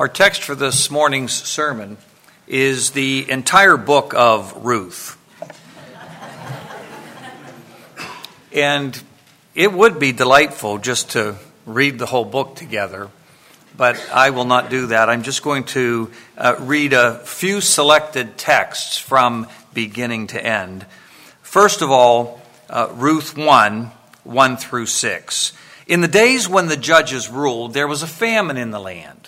Our text for this morning's sermon is the entire book of Ruth. and it would be delightful just to read the whole book together, but I will not do that. I'm just going to uh, read a few selected texts from beginning to end. First of all, uh, Ruth 1 1 through 6. In the days when the judges ruled, there was a famine in the land.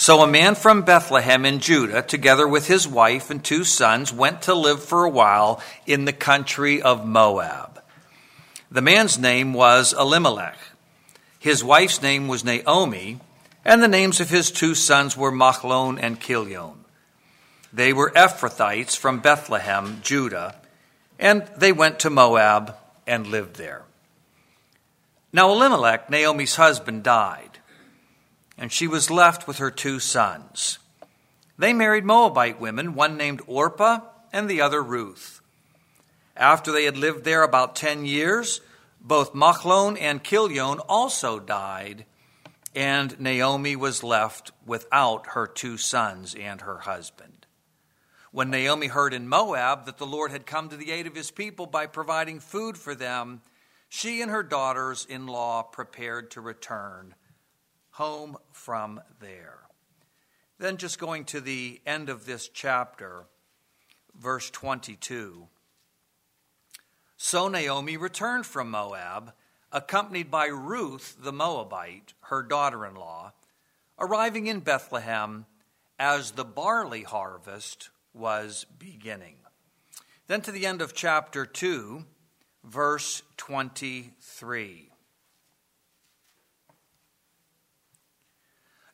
So a man from Bethlehem in Judah, together with his wife and two sons, went to live for a while in the country of Moab. The man's name was Elimelech. His wife's name was Naomi, and the names of his two sons were Machlon and Chilion. They were Ephrathites from Bethlehem, Judah, and they went to Moab and lived there. Now Elimelech, Naomi's husband, died, and she was left with her two sons. They married Moabite women, one named Orpah and the other Ruth. After they had lived there about ten years, both Machlon and Chilion also died, and Naomi was left without her two sons and her husband. When Naomi heard in Moab that the Lord had come to the aid of his people by providing food for them, she and her daughters in law prepared to return home from there. Then, just going to the end of this chapter, verse 22. So Naomi returned from Moab, accompanied by Ruth the Moabite, her daughter in law, arriving in Bethlehem as the barley harvest was beginning. Then to the end of chapter 2 verse 23.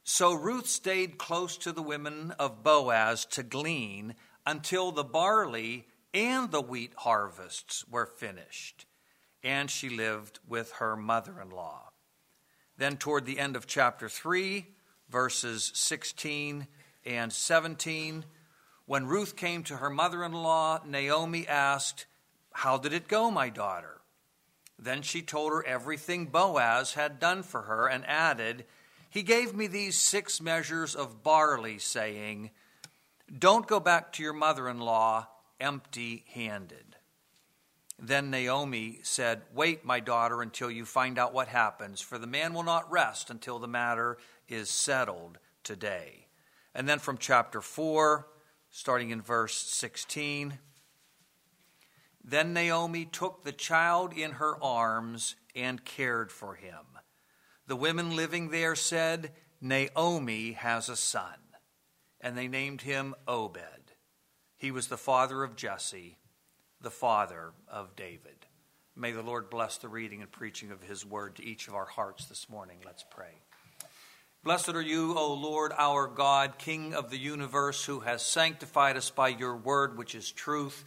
So Ruth stayed close to the women of Boaz to glean until the barley and the wheat harvests were finished, and she lived with her mother in law. Then, toward the end of chapter 3, verses 16 and 17, when Ruth came to her mother in law, Naomi asked, how did it go, my daughter? Then she told her everything Boaz had done for her and added, He gave me these six measures of barley, saying, Don't go back to your mother in law empty handed. Then Naomi said, Wait, my daughter, until you find out what happens, for the man will not rest until the matter is settled today. And then from chapter 4, starting in verse 16. Then Naomi took the child in her arms and cared for him. The women living there said, Naomi has a son. And they named him Obed. He was the father of Jesse, the father of David. May the Lord bless the reading and preaching of his word to each of our hearts this morning. Let's pray. Blessed are you, O Lord, our God, King of the universe, who has sanctified us by your word, which is truth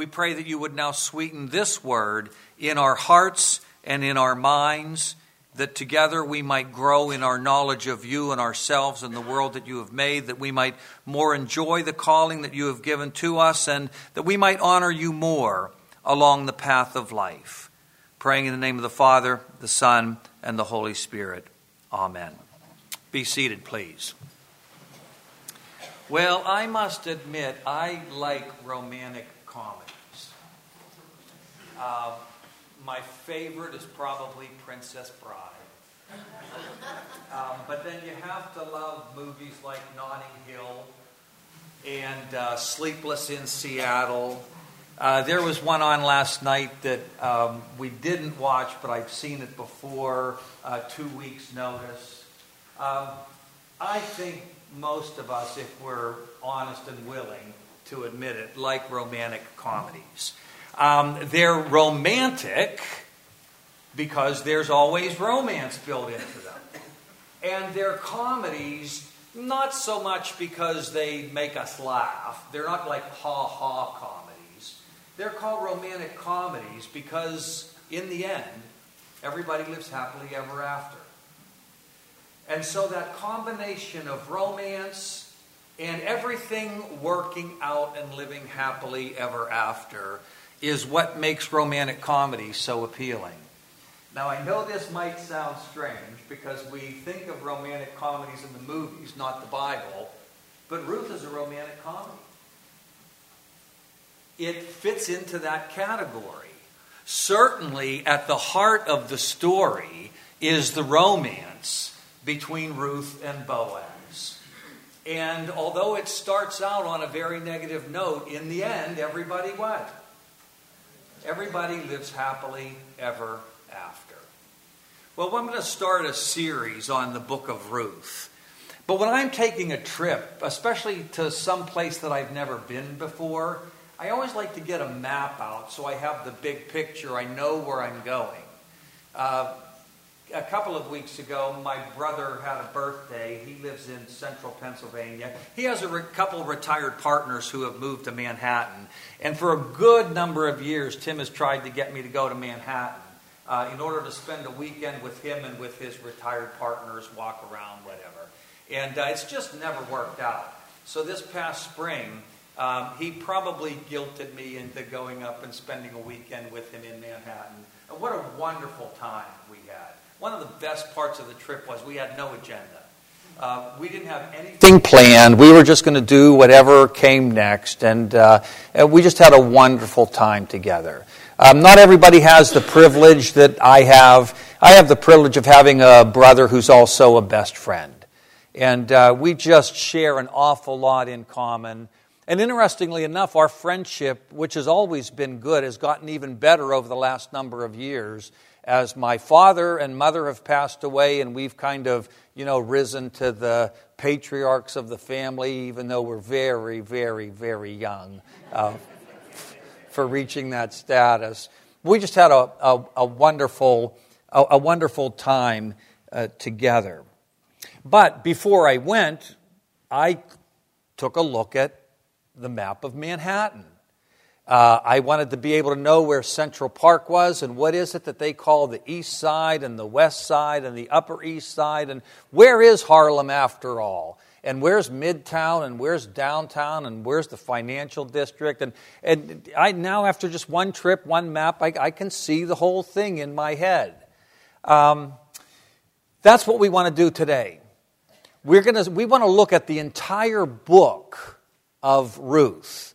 we pray that you would now sweeten this word in our hearts and in our minds, that together we might grow in our knowledge of you and ourselves and the world that you have made, that we might more enjoy the calling that you have given to us, and that we might honor you more along the path of life. Praying in the name of the Father, the Son, and the Holy Spirit. Amen. Be seated, please. Well, I must admit, I like romantic comedies. Uh, my favorite is probably Princess Bride. Um, but then you have to love movies like Notting Hill and uh, Sleepless in Seattle. Uh, there was one on last night that um, we didn't watch, but I've seen it before, uh, two weeks' notice. Um, I think most of us, if we're honest and willing to admit it, like romantic comedies. Um, they're romantic because there's always romance built into them. And they're comedies not so much because they make us laugh. They're not like ha ha comedies. They're called romantic comedies because, in the end, everybody lives happily ever after. And so that combination of romance and everything working out and living happily ever after is what makes romantic comedy so appealing. Now, I know this might sound strange because we think of romantic comedies in the movies, not the Bible, but Ruth is a romantic comedy. It fits into that category. Certainly, at the heart of the story is the romance between Ruth and Boaz. And although it starts out on a very negative note, in the end, everybody what? Everybody lives happily ever after. Well, I'm going to start a series on the book of Ruth. But when I'm taking a trip, especially to some place that I've never been before, I always like to get a map out so I have the big picture. I know where I'm going. Uh, a couple of weeks ago, my brother had a birthday. He lives in central Pennsylvania. He has a re- couple retired partners who have moved to Manhattan. And for a good number of years, Tim has tried to get me to go to Manhattan uh, in order to spend a weekend with him and with his retired partners, walk around, whatever. And uh, it's just never worked out. So this past spring, um, he probably guilted me into going up and spending a weekend with him in Manhattan. And what a wonderful time we had. One of the best parts of the trip was we had no agenda. Uh, we didn't have anything planned. We were just going to do whatever came next, and, uh, and we just had a wonderful time together. Um, not everybody has the privilege that I have. I have the privilege of having a brother who's also a best friend. And uh, we just share an awful lot in common. And interestingly enough, our friendship, which has always been good, has gotten even better over the last number of years as my father and mother have passed away, and we've kind of, you know, risen to the patriarchs of the family, even though we're very, very, very young uh, for reaching that status. We just had a, a, a wonderful, a, a, wonderful time uh, together. But before I went, I took a look at the map of Manhattan. Uh, I wanted to be able to know where Central Park was and what is it that they call the East Side and the West Side and the Upper East Side and where is Harlem after all? And where's Midtown and where's downtown and where's the financial district? And, and I now, after just one trip, one map, I, I can see the whole thing in my head. Um, that's what we want to do today. We're gonna, we want to look at the entire book of Ruth,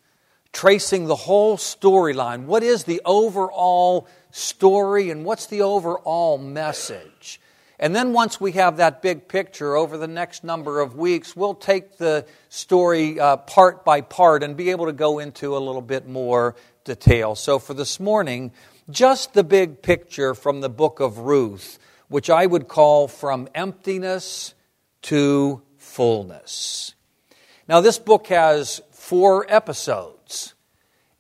tracing the whole storyline. What is the overall story and what's the overall message? And then once we have that big picture over the next number of weeks, we'll take the story uh, part by part and be able to go into a little bit more detail. So for this morning, just the big picture from the book of Ruth, which I would call from emptiness to fullness. Now, this book has four episodes,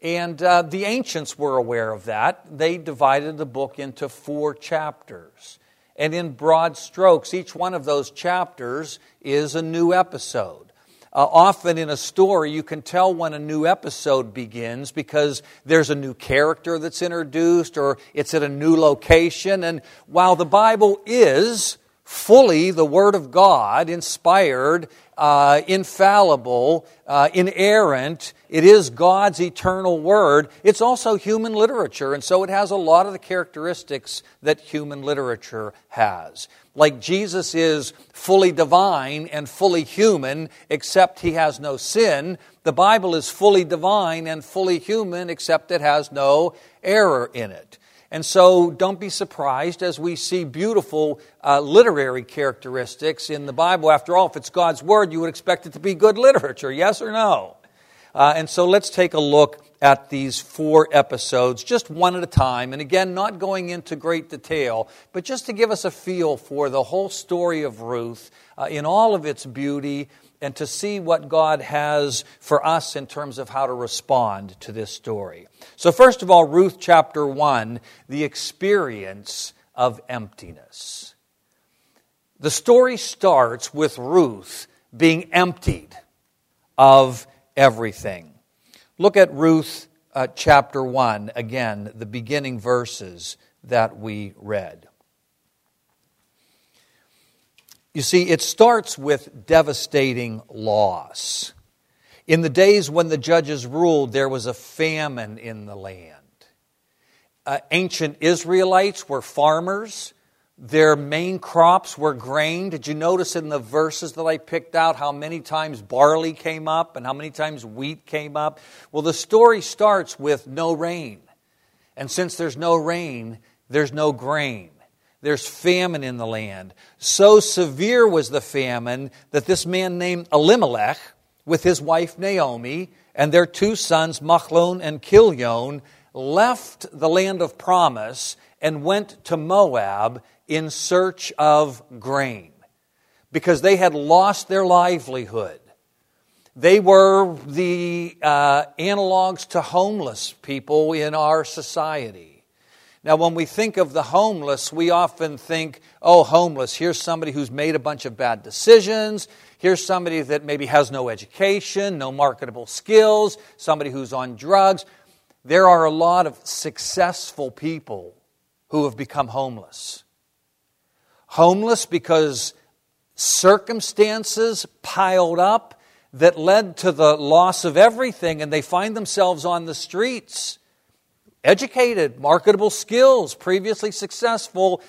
and uh, the ancients were aware of that. They divided the book into four chapters. And in broad strokes, each one of those chapters is a new episode. Uh, often in a story, you can tell when a new episode begins because there's a new character that's introduced or it's at a new location. And while the Bible is fully the Word of God, inspired, uh, infallible, uh, inerrant. It is God's eternal Word. It's also human literature, and so it has a lot of the characteristics that human literature has. Like Jesus is fully divine and fully human, except he has no sin, the Bible is fully divine and fully human, except it has no error in it. And so don't be surprised as we see beautiful uh, literary characteristics in the Bible. After all, if it's God's Word, you would expect it to be good literature, yes or no? Uh, and so let's take a look at these four episodes, just one at a time. And again, not going into great detail, but just to give us a feel for the whole story of Ruth uh, in all of its beauty and to see what God has for us in terms of how to respond to this story. So, first of all, Ruth chapter 1, the experience of emptiness. The story starts with Ruth being emptied of everything. Look at Ruth uh, chapter 1, again, the beginning verses that we read. You see, it starts with devastating loss. In the days when the judges ruled, there was a famine in the land. uh, ancient Israelites were farmers. Their main crops were grain. Did you notice in the verses that I picked out how many times barley came up and how many times wheat came up? Well, the story starts with no rain. And since there's no rain, there's no grain. There's famine in the land. So severe was the famine that this man named Elimelech, with his wife Naomi, and their two sons, Machlon and Kilion, left the land of promise and went to Moab in search of grain because they had lost their livelihood. They were the uh, analogs to homeless people in our society. Now, when we think of the homeless, we often think, oh, homeless, here's somebody who's made a bunch of bad decisions. Here's somebody that maybe has no education, no marketable skills, somebody who's on drugs. There are a lot of successful people who have become homeless. Homeless because circumstances piled up that led to the loss of everything, and they find themselves on the streets. Educated, marketable skills, previously successful,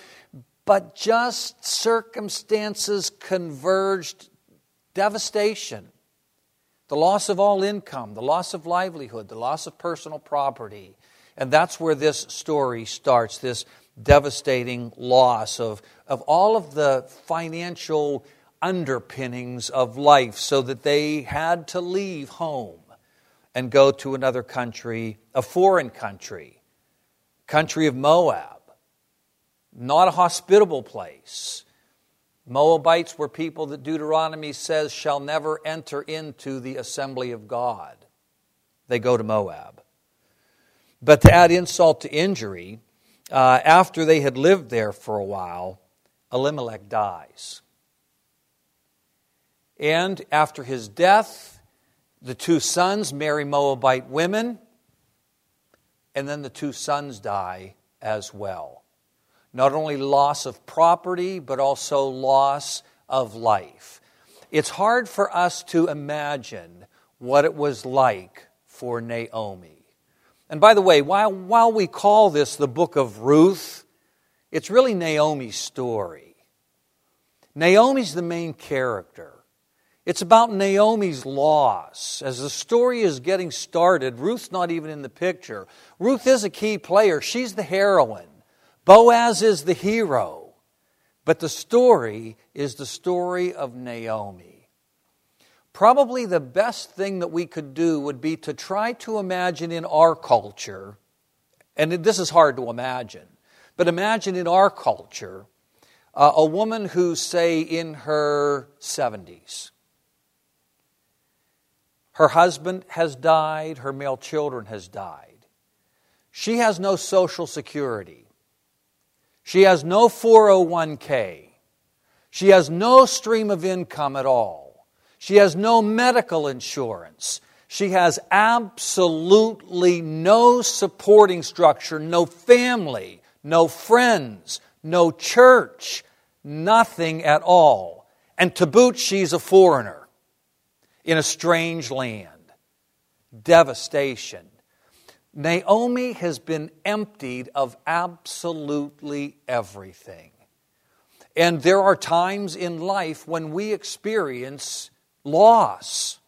but just circumstances converged devastation the loss of all income, the loss of livelihood, the loss of personal property. And that's where this story starts this devastating loss of, of all of the financial underpinnings of life so that they had to leave home and go to another country, a foreign country, country of Moab, not a hospitable place Moabites were people that Deuteronomy says shall never enter into the assembly of God. They go to Moab. But to add insult to injury, uh, after they had lived there for a while, Elimelech dies. And after his death, the two sons marry Moabite women, and then the two sons die as well not only loss of property, but also loss of life. It's hard for us to imagine what it was like for Naomi. And by the way, while, while we call this the book of Ruth, it's really Naomi's story. Naomi's the main character. It's about Naomi's loss. As the story is getting started, Ruth's not even in the picture. Ruth is a key player, she's the heroine. Boaz is the hero, but the story is the story of Naomi. Probably the best thing that we could do would be to try to imagine in our culture, and this is hard to imagine, but imagine in our culture uh, a woman who's, say, in her 70s. Her husband has died, her male children has died. She has no social security. She has no 401k. She has no stream of income at all. She has no medical insurance. She has absolutely no supporting structure, no family, no friends, no church, nothing at all. And to boot, she's a foreigner in a strange land. Devastation. Naomi has been emptied of absolutely everything. And there are times in life when we experience loss,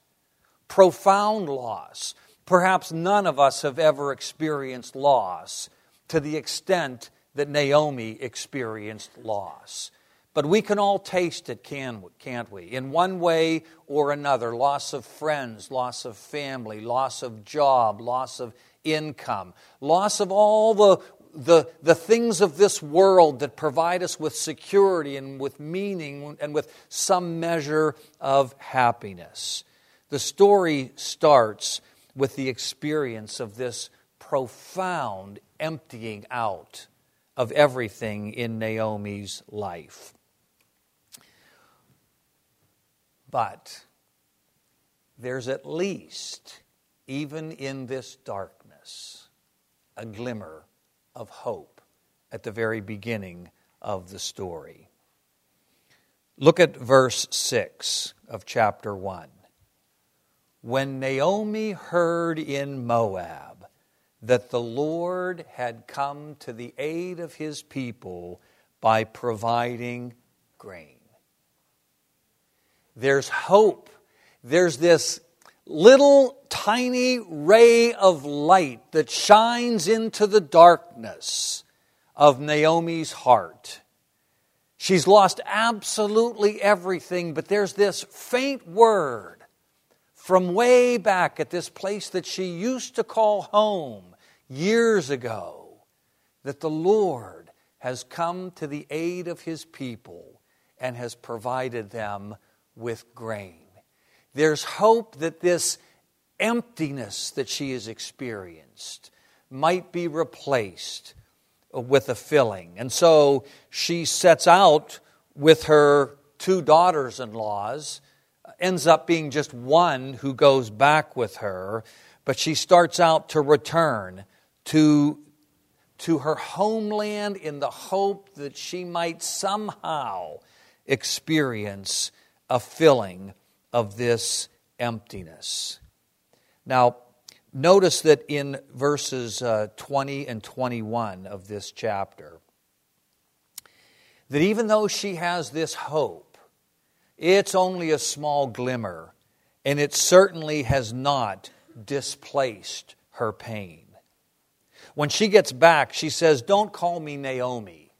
profound loss. Perhaps none of us have ever experienced loss to the extent that Naomi experienced loss. But we can all taste it, can, can't we? In one way or another loss of friends, loss of family, loss of job, loss of income, loss of all the, the, the things of this world that provide us with security and with meaning and with some measure of happiness. The story starts with the experience of this profound emptying out of everything in Naomi's life. But there's at least, even in this darkness, a glimmer of hope at the very beginning of the story. Look at verse 6 of chapter 1. When Naomi heard in Moab that the Lord had come to the aid of his people by providing grain. There's hope. There's this little tiny ray of light that shines into the darkness of Naomi's heart. She's lost absolutely everything, but there's this faint word from way back at this place that she used to call home years ago that the Lord has come to the aid of his people and has provided them with grain. There's hope that this emptiness that she has experienced might be replaced with a filling. And so she sets out with her two daughters in laws, ends up being just one who goes back with her, but she starts out to return to, to her homeland in the hope that she might somehow experience a filling of this emptiness. Now, notice that in verses uh, 20 and 21 of this chapter, that even though she has this hope, it's only a small glimmer, and it certainly has not displaced her pain. When she gets back, she says, Don't call me Naomi.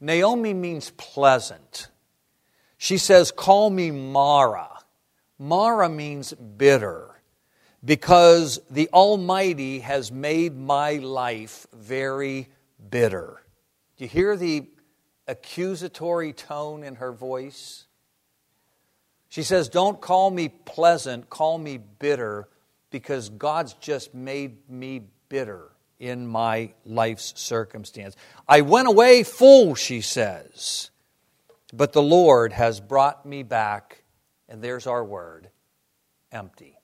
Naomi means pleasant. She says, Call me Mara. Mara means bitter because the Almighty has made my life very bitter. Do you hear the accusatory tone in her voice? She says, Don't call me pleasant, call me bitter, because God's just made me bitter in my life's circumstance. I went away full, she says, but the Lord has brought me back and there's our word empty.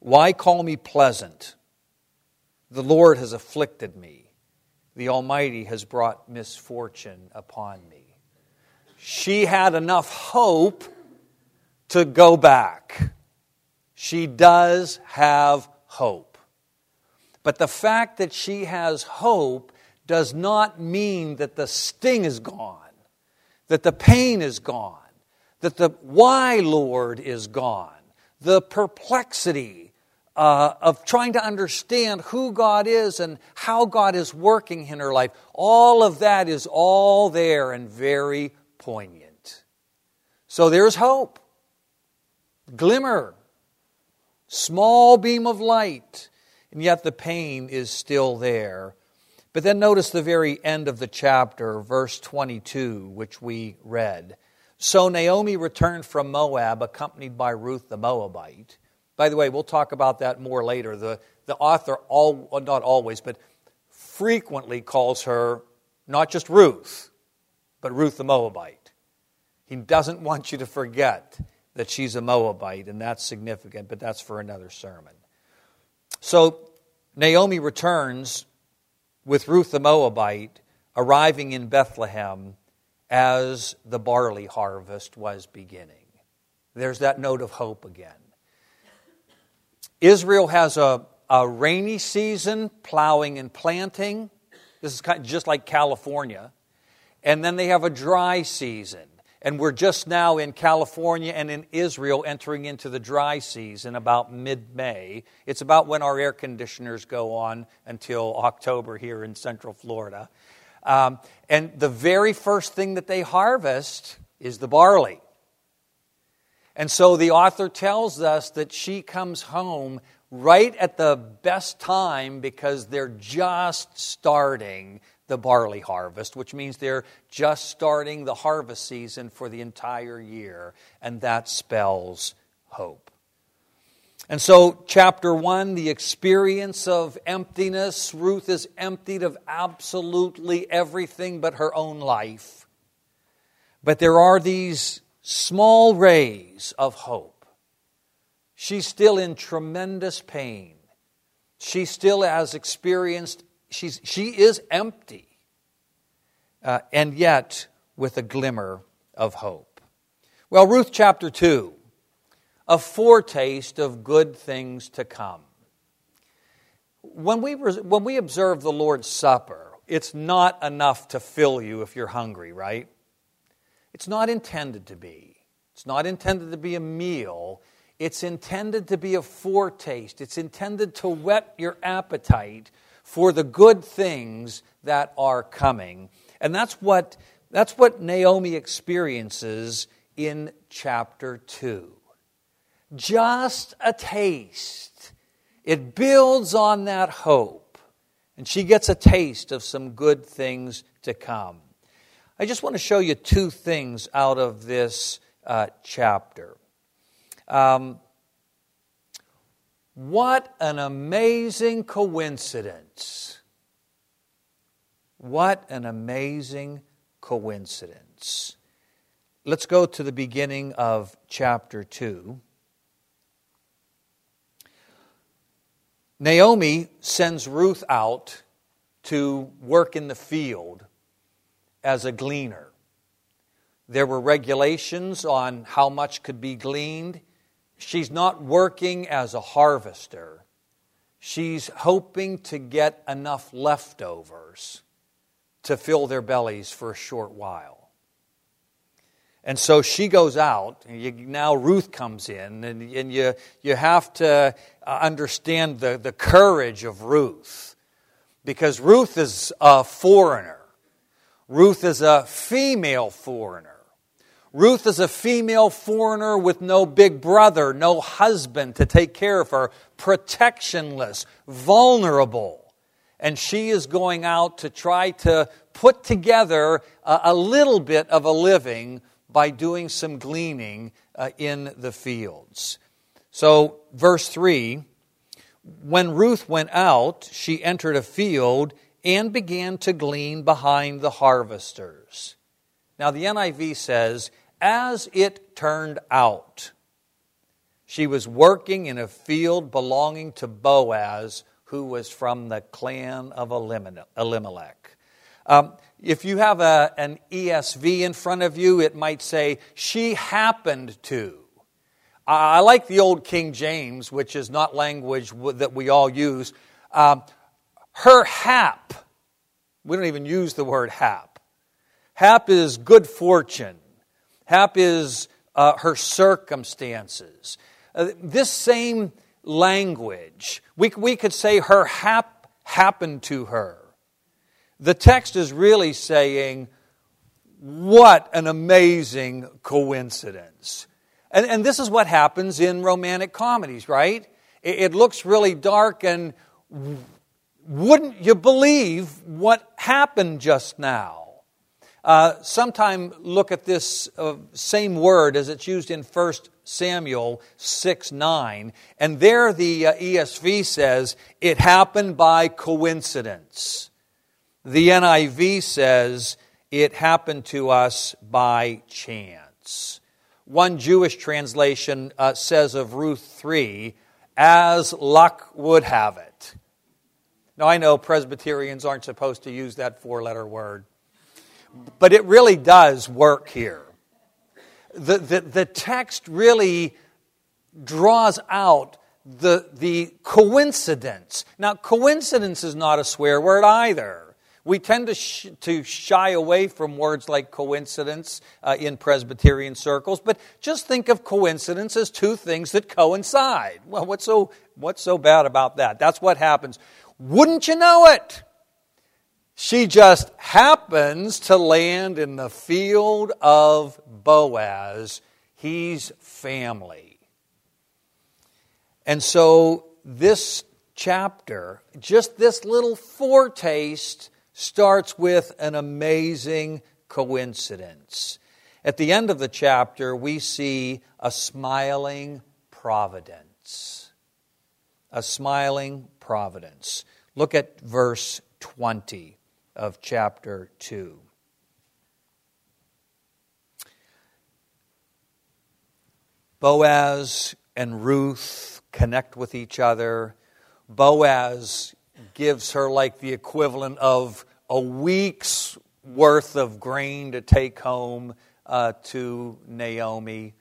Why call me pleasant? The Lord has afflicted me. The Almighty has brought misfortune upon me. She had enough hope to go back. She does have hope. But the fact that she has hope does not mean that the sting is gone, that the pain is gone that the why, Lord, is gone. The perplexity uh, of trying to understand who God is and how God is working in her life, all of that is all there and very poignant. So there's hope, glimmer, small beam of light, and yet the pain is still there. But then notice the very end of the chapter, verse 22, which we read. So Naomi returned from Moab, accompanied by Ruth the Moabite. By the way, we'll talk about that more later. The, the author, all, not always, but frequently calls her not just Ruth, but Ruth the Moabite. He doesn't want you to forget that she's a Moabite, and that's significant, but that's for another sermon. So Naomi returns with Ruth the Moabite, arriving in Bethlehem as the barley harvest was beginning. There's that note of hope again. Israel has a, a rainy season, plowing and planting. This is kind of just like California. And then they have a dry season. And we're just now in California and in Israel entering into the dry season about mid May. It's about when our air conditioners go on until October here in Central Florida. Um, and the very first thing that they harvest is the barley. And so the author tells us that she comes home right at the best time because they're just starting the barley harvest, which means they're just starting the harvest season for the entire year, and that spells hope. And so, chapter one, the experience of emptiness. Ruth is emptied of absolutely everything but her own life. But there are these small rays of hope. She's still in tremendous pain. She still has experienced, she's, she is empty, uh, and yet with a glimmer of hope. Well, Ruth chapter 2 a foretaste of good things to come. when we, when we observe the Lord's Supper, it's not enough to fill you if you're hungry, right? It's not intended to be. It's not intended to be a meal. It's intended to be a foretaste. It's intended to whet your appetite for the good things that are coming. And that's what, that's what Naomi experiences in chapter 2. Just a taste. It builds on that hope. And she gets a taste of some good things to come. I just want to show you two things out of this uh, chapter. Um, what an amazing coincidence. What an amazing coincidence. Let's go to the beginning of chapter 2. Naomi sends Ruth out to work in the field as a gleaner. There were regulations on how much could be gleaned She's not working as a harvester. She's hoping to get enough leftovers to fill their bellies for a short while. And so she goes out, and you, now Ruth comes in, and, and you, you have to uh, understand the, the courage of Ruth. Because Ruth is a foreigner, Ruth is a female foreigner. Ruth is a female foreigner with no big brother, no husband to take care of her, protectionless, vulnerable. And she is going out to try to put together a, a little bit of a living by doing some gleaning uh, in the fields. So, verse 3 When Ruth went out, she entered a field and began to glean behind the harvesters. Now, the NIV says, as it turned out, she was working in a field belonging to Boaz, who was from the clan of Elimelech. Um, if you have a, an ESV in front of you, it might say, She happened to. I like the old King James, which is not language that we all use. Um, her hap. We don't even use the word hap. Hap is good fortune. Hap is uh, her circumstances. Uh, this same language, we, we could say her hap happened to her. The text is really saying, what an amazing coincidence. And, and this is what happens in romantic comedies, right? It, it looks really dark, and wouldn't you believe what happened just now? Uh, sometime look at this uh, same word as it's used in 1 Samuel 6 9. And there the uh, ESV says, it happened by coincidence. The NIV says, it happened to us by chance. One Jewish translation uh, says of Ruth 3, as luck would have it. Now, I know Presbyterians aren't supposed to use that four letter word. But it really does work here. The, the, the text really draws out the, the coincidence. Now, coincidence is not a swear word either. We tend to, sh- to shy away from words like coincidence uh, in Presbyterian circles, but just think of coincidence as two things that coincide. Well, what's so, what's so bad about that? That's what happens. Wouldn't you know it? She just happens to land in the field of Boaz. He's family. And so this chapter, just this little foretaste, starts with an amazing coincidence. At the end of the chapter, we see a smiling providence. A smiling providence. Look at verse 20 of chapter 2. Boaz and Ruth connect with each other. Boaz gives her like the equivalent of a week's worth of grain to take home uh, to Naomi.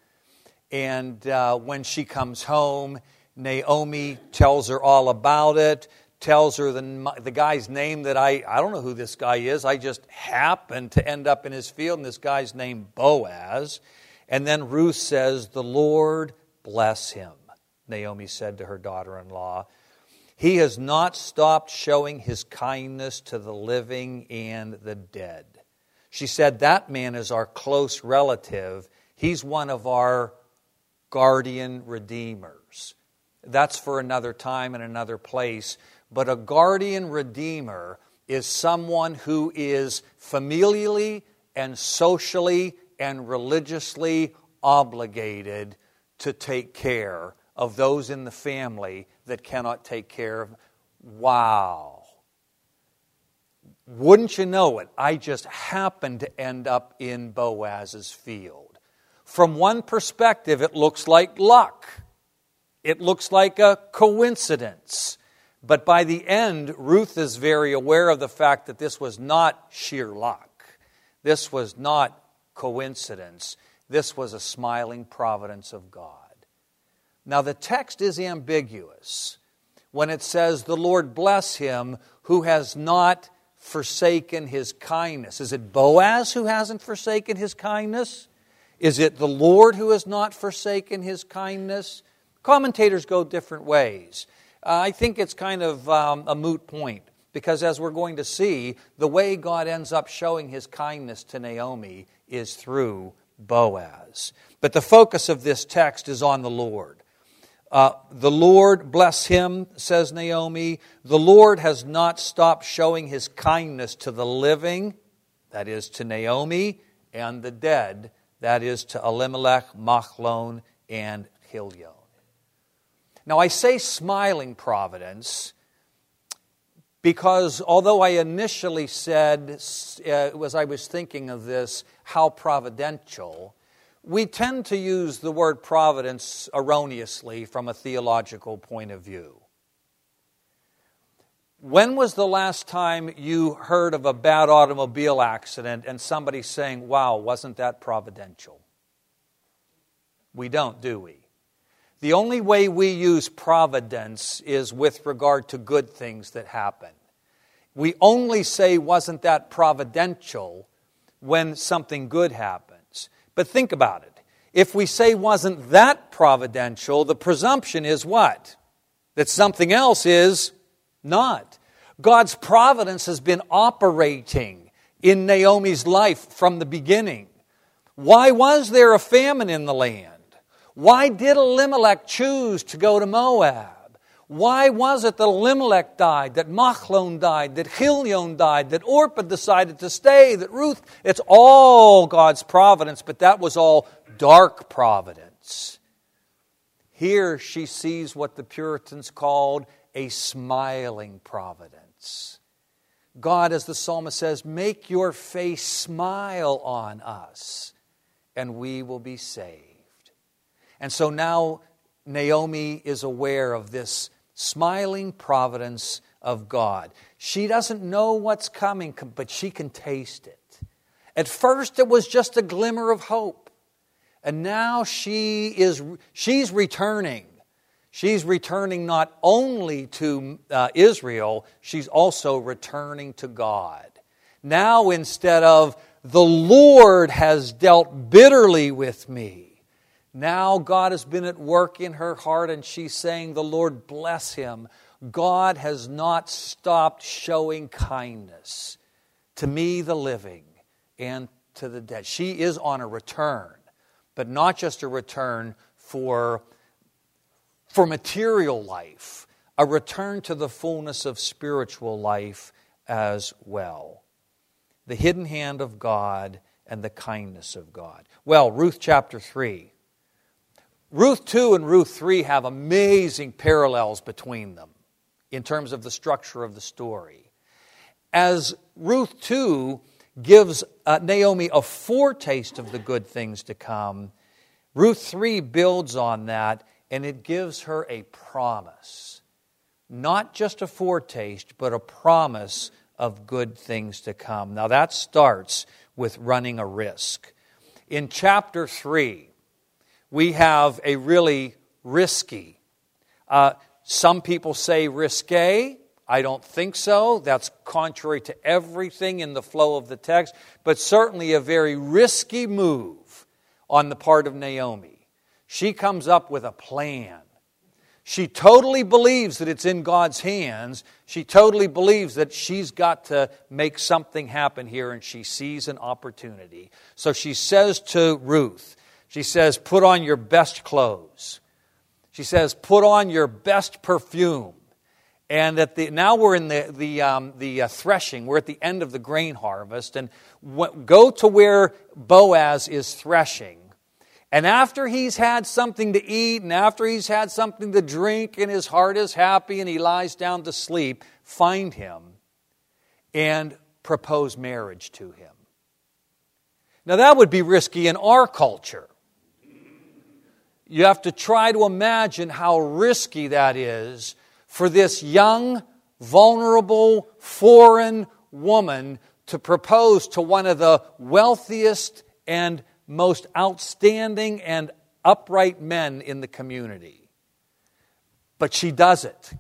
And uh, when she comes home, Naomi tells her all about it tells her the, the guy's name that I, I don't know who this guy is. I just happened to end up in his field, and this guy's named Boaz. And then Ruth says, The Lord bless him, Naomi said to her daughter in law. He has not stopped showing his kindness to the living and the dead. She said, That man is our close relative. He's one of our guardian redeemers. That's for another time and another place. But a guardian redeemer is someone who is familially and socially and religiously obligated to take care of those in the family that cannot take care of. Wow. Wouldn't you know it? I just happened to end up in Boaz's field. From one perspective, it looks like luck. It looks like a coincidence. But by the end, Ruth is very aware of the fact that this was not sheer luck. This was not coincidence. This was a smiling providence of God. Now, the text is ambiguous when it says, The Lord bless him who has not forsaken his kindness. Is it Boaz who hasn't forsaken his kindness? Is it the Lord who has not forsaken his kindness? Commentators go different ways. Uh, I think it's kind of um, a moot point because, as we're going to see, the way God ends up showing his kindness to Naomi is through Boaz. But the focus of this text is on the Lord. Uh, the Lord bless him, says Naomi. The Lord has not stopped showing his kindness to the living, that is to Naomi, and the dead, that is to Elimelech, Machlon, and Chilion. Now, I say smiling providence because although I initially said, uh, as I was thinking of this, how providential, we tend to use the word providence erroneously from a theological point of view. When was the last time you heard of a bad automobile accident and somebody saying, Wow, wasn't that providential? We don't, do we? The only way we use providence is with regard to good things that happen. We only say, wasn't that providential when something good happens. But think about it. If we say, wasn't that providential, the presumption is what? That something else is not. God's providence has been operating in Naomi's life from the beginning. Why was there a famine in the land? Why did Elimelech choose to go to Moab? Why was it that Elimelech died, that Machlon died, that Chilion died, that Orpah decided to stay, that Ruth? It's all God's providence, but that was all dark providence. Here she sees what the Puritans called a smiling providence. God, as the psalmist says, make your face smile on us, and we will be saved. And so now Naomi is aware of this smiling providence of God. She doesn't know what's coming, but she can taste it. At first, it was just a glimmer of hope. And now she is she's returning. She's returning not only to uh, Israel, she's also returning to God. Now, instead of the Lord has dealt bitterly with me, now God has been at work in her heart, and she's saying, The Lord bless him. God has not stopped showing kindness to me, the living, and to the dead. She is on a return, but not just a return for, for material life, a return to the fullness of spiritual life as well. The hidden hand of God and the kindness of God. Well, Ruth chapter 3. Ruth 2 and Ruth 3 have amazing parallels between them in terms of the structure of the story. As Ruth 2 gives uh, Naomi a foretaste of the good things to come, Ruth 3 builds on that and it gives her a promise. Not just a foretaste, but a promise of good things to come. Now that starts with running a risk. In chapter 3, we have a really risky, uh, some people say risque, I don't think so. That's contrary to everything in the flow of the text, but certainly a very risky move on the part of Naomi. She comes up with a plan. She totally believes that it's in God's hands. She totally believes that she's got to make something happen here, and she sees an opportunity. So she says to Ruth, She says, Put on your best clothes. She says, Put on your best perfume. And at the, now we're in the, the, um, the uh, threshing. We're at the end of the grain harvest. And w- go to where Boaz is threshing. And after he's had something to eat and after he's had something to drink and his heart is happy and he lies down to sleep, find him and propose marriage to him. Now, that would be risky in our culture. You have to try to imagine how risky that is for this young, vulnerable, foreign woman to propose to one of the wealthiest and most outstanding and upright men in the community. But she does it.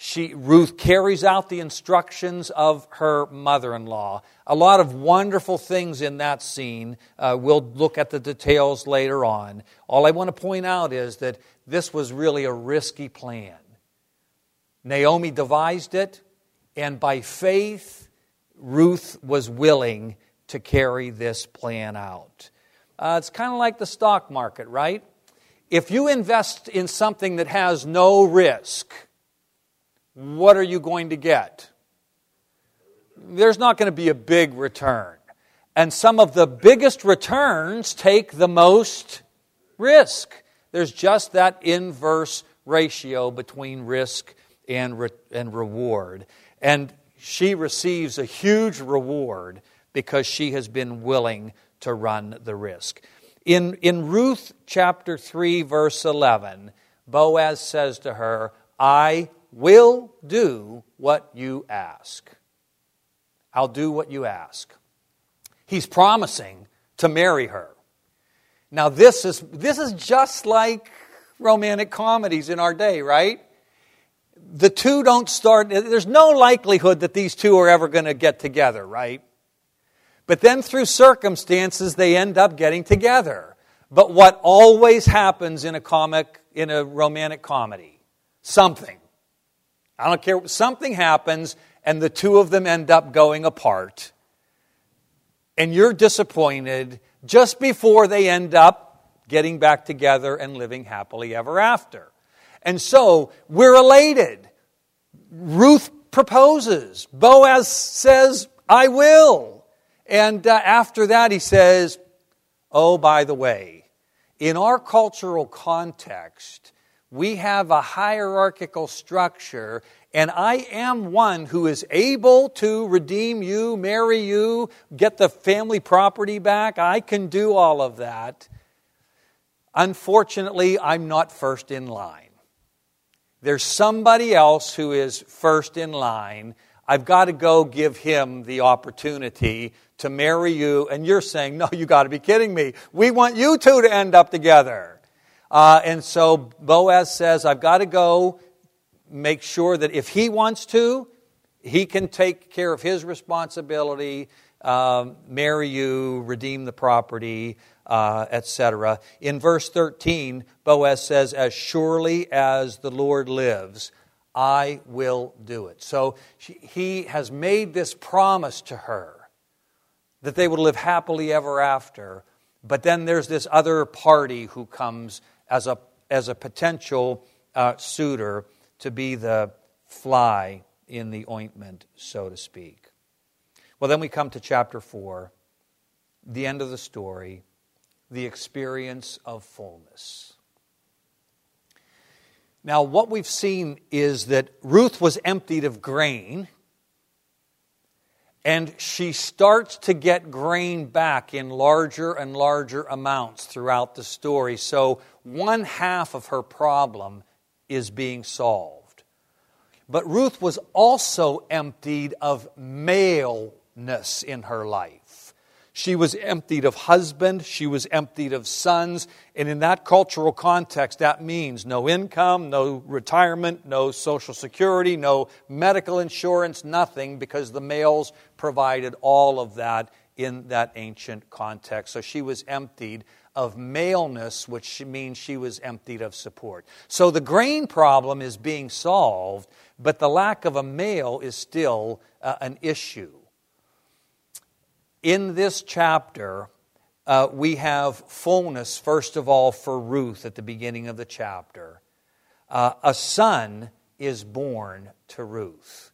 She, Ruth carries out the instructions of her mother in law. A lot of wonderful things in that scene. Uh, we'll look at the details later on. All I want to point out is that this was really a risky plan. Naomi devised it, and by faith, Ruth was willing to carry this plan out. Uh, it's kind of like the stock market, right? If you invest in something that has no risk, what are you going to get? There's not going to be a big return. And some of the biggest returns take the most risk. There's just that inverse ratio between risk and, re- and reward. And she receives a huge reward because she has been willing to run the risk. In, in Ruth chapter 3, verse 11, Boaz says to her, I will do what you ask. I'll do what you ask. He's promising to marry her. Now, this is, this is just like romantic comedies in our day, right? The two don't start, there's no likelihood that these two are ever going to get together, right? But then through circumstances, they end up getting together. But what always happens in a comic, in a romantic comedy? Something. I don't care. Something happens, and the two of them end up going apart. And you're disappointed just before they end up getting back together and living happily ever after. And so we're elated. Ruth proposes. Boaz says, I will. And uh, after that, he says, Oh, by the way, in our cultural context, we have a hierarchical structure, and I am one who is able to redeem you, marry you, get the family property back. I can do all of that. Unfortunately, I'm not first in line. There's somebody else who is first in line. I've got to go give him the opportunity to marry you, and you're saying, No, you got to be kidding me. We want you two to end up together. Uh, and so Boaz says, I've got to go make sure that if he wants to, he can take care of his responsibility, um, marry you, redeem the property, uh, etc. In verse 13, Boaz says, As surely as the Lord lives, I will do it. So she, he has made this promise to her that they would live happily ever after. But then there's this other party who comes as a, as a potential uh, suitor to be the fly in the ointment, so to speak. Well, then we come to chapter 4, the end of the story, the experience of fullness. Now, what we've seen is that Ruth was emptied of grain and she starts to get grain back in larger and larger amounts throughout the story. So, one half of her problem is being solved. But Ruth was also emptied of maleness in her life. She was emptied of husband, she was emptied of sons, and in that cultural context, that means no income, no retirement, no social security, no medical insurance, nothing, because the males provided all of that in that ancient context. So she was emptied of maleness, which means she was emptied of support. So the grain problem is being solved, but the lack of a male is still uh, an issue in this chapter, uh, we have fullness, first of all, for Ruth at the beginning of the chapter. Uh, a son is born to Ruth.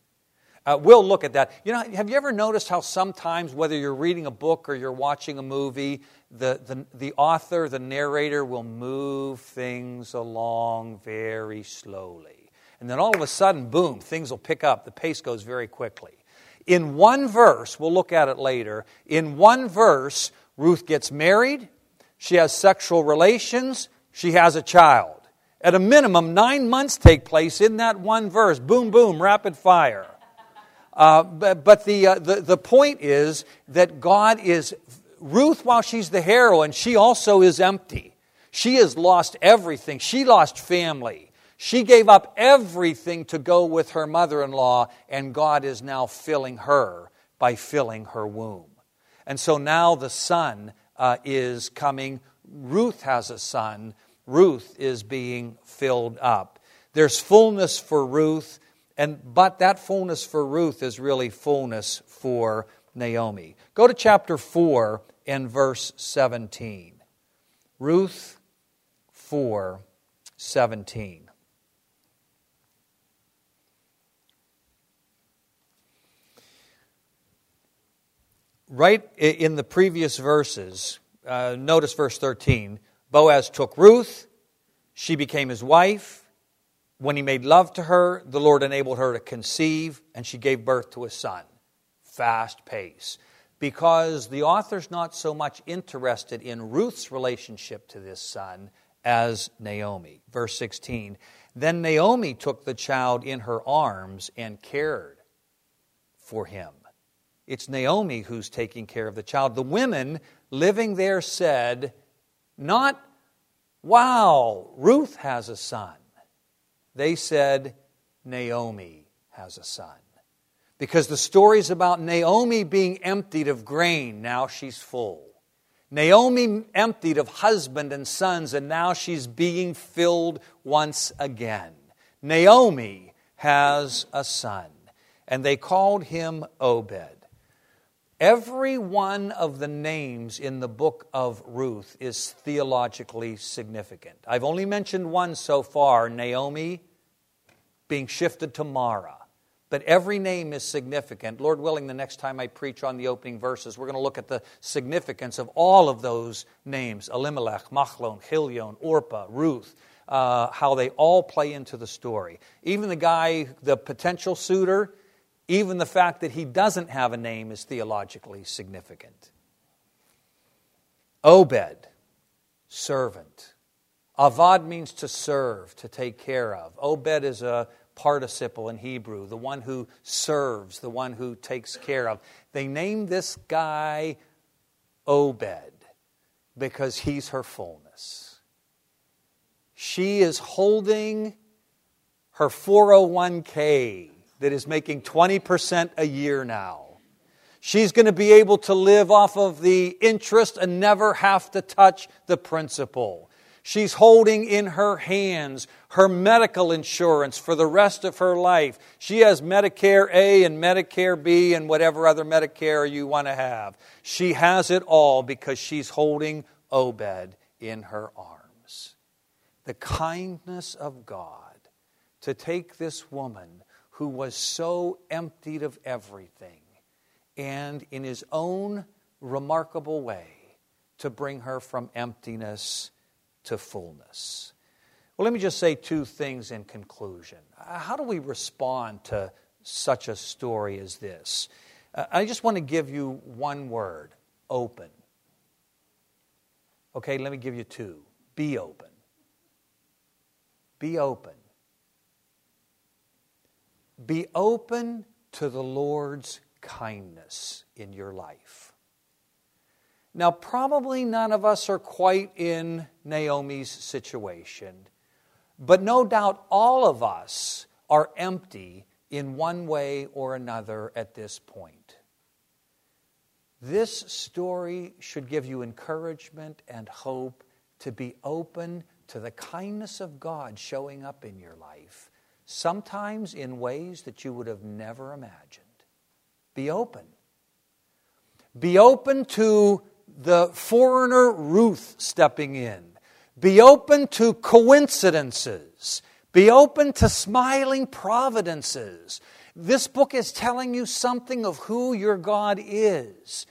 Uh, we'll look at that. You know, have you ever noticed how sometimes, whether you're reading a book or you're watching a movie, the, the, the author, the narrator, will move things along very slowly. And then all of a sudden, boom, things will pick up. The pace goes very quickly. In one verse, we'll look at it later, in one verse, Ruth gets married, she has sexual relations, she has a child. At a minimum, nine months take place in that one verse. Boom, boom, rapid fire. Uh, but, but the, uh, the, the point is that God is, Ruth, while she's the heroine, she also is empty. She has lost everything. She lost family. She gave up everything to go with her mother in law, and God is now filling her by filling her womb. And so now the son uh, is coming. Ruth has a son. Ruth is being filled up. There's fullness for Ruth, and but that fullness for Ruth is really fullness for Naomi. Go to chapter 4 and verse 17. Ruth 4 17. right in the previous verses, uh, notice verse 13 Boaz took Ruth, she became his wife. When he made love to her, the Lord enabled her to conceive, and she gave birth to a son. Fast pace. Because the author's not so much interested in Ruth's relationship to this son as Naomi. Verse 16 Then Naomi took the child in her arms and cared for him. It's Naomi who's taking care of the child. The women living there said, not, wow, Ruth has a son. They said, Naomi has a son. Because the story's about Naomi being emptied of grain, now she's full. Naomi emptied of husband and sons, and now she's being filled once again. Naomi has a son, and they called him Obed. Every one of the names in the book of Ruth is theologically significant. I've only mentioned one so far Naomi being shifted to Mara. But every name is significant. Lord willing, the next time I preach on the opening verses, we're going to look at the significance of all of those names Elimelech, Machlon, Chilion, Orpah, Ruth, uh, how they all play into the story. Even the guy, the potential suitor, even the fact that he doesn't have a name is theologically significant. Obed, servant. Avad means to serve, to take care of. Obed is a participle in Hebrew, the one who serves, the one who takes care of. They named this guy Obed because he's her fullness. She is holding her 401k that is making 20% a year now. She's going to be able to live off of the interest and never have to touch the principal. She's holding in her hands her medical insurance for the rest of her life. She has Medicare A and Medicare B and whatever other Medicare you want to have. She has it all because she's holding Obed in her arms. The kindness of God to take this woman who was so emptied of everything, and in his own remarkable way, to bring her from emptiness to fullness. Well, let me just say two things in conclusion. Uh, how do we respond to such a story as this? Uh, I just want to give you one word open. Okay, let me give you two. Be open. Be open. Be open to the Lord's kindness in your life. Now, probably none of us are quite in Naomi's situation, but no doubt all of us are empty in one way or another at this point. This story should give you encouragement and hope to be open to the kindness of God showing up in your life, sometimes in ways that you would have never imagined. Be open. Be open to the foreigner Ruth stepping in. Be open to coincidences. Be open to smiling providences. This book is telling you something of who your God is.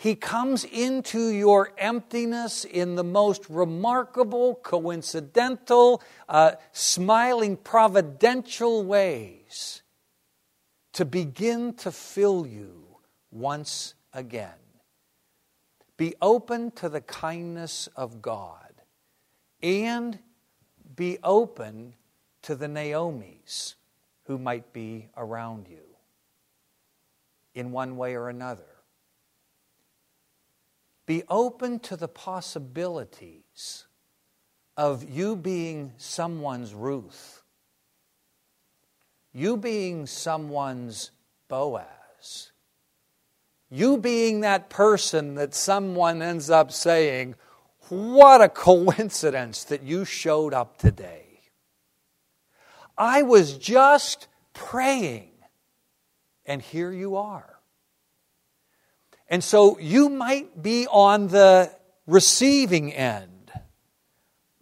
He comes into your emptiness in the most remarkable, coincidental, uh, smiling, providential ways to begin to fill you once again. Be open to the kindness of God and be open to the Naomis who might be around you in one way or another. Be open to the possibilities of you being someone's Ruth, you being someone's Boaz, you being that person that someone ends up saying, What a coincidence that you showed up today. I was just praying, and here you are. And so you might be on the receiving end,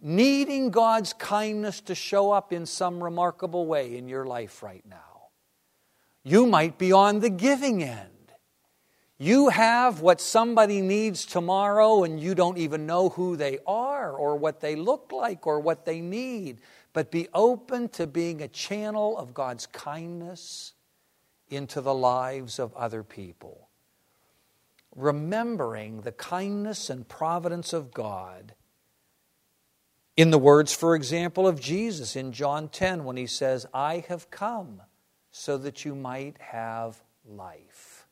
needing God's kindness to show up in some remarkable way in your life right now. You might be on the giving end. You have what somebody needs tomorrow, and you don't even know who they are, or what they look like, or what they need. But be open to being a channel of God's kindness into the lives of other people remembering the kindness and providence of God. In the words, for example, of Jesus in John 10, when he says, I have come so that you might have life.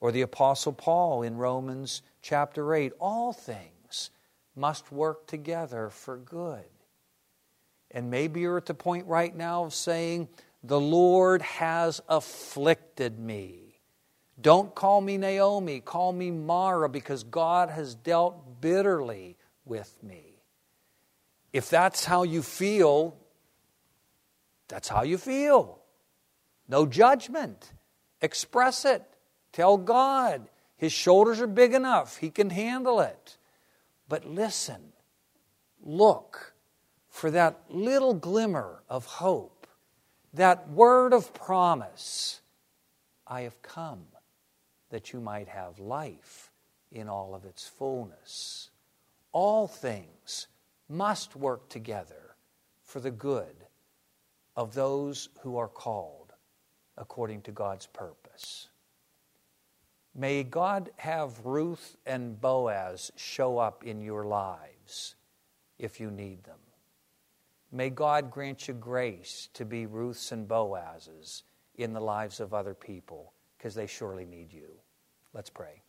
Or the Apostle Paul in Romans chapter 8, all things must work together for good. And maybe you're at the point right now of saying, The Lord has afflicted me. Don't call me Naomi, call me Mara, because God has dealt bitterly with me. If that's how you feel, that's how you feel. No judgment. Express it. Tell God. His shoulders are big enough, He can handle it. But listen, look for that little glimmer of hope, that word of promise I have come that you might have life in all of its fullness. All things must work together for the good of those who are called according to God's purpose. May God have Ruth and Boaz show up in your lives if you need them. May God grant you grace to be Ruths and Boazes in the lives of other people because they surely need you. Let's pray.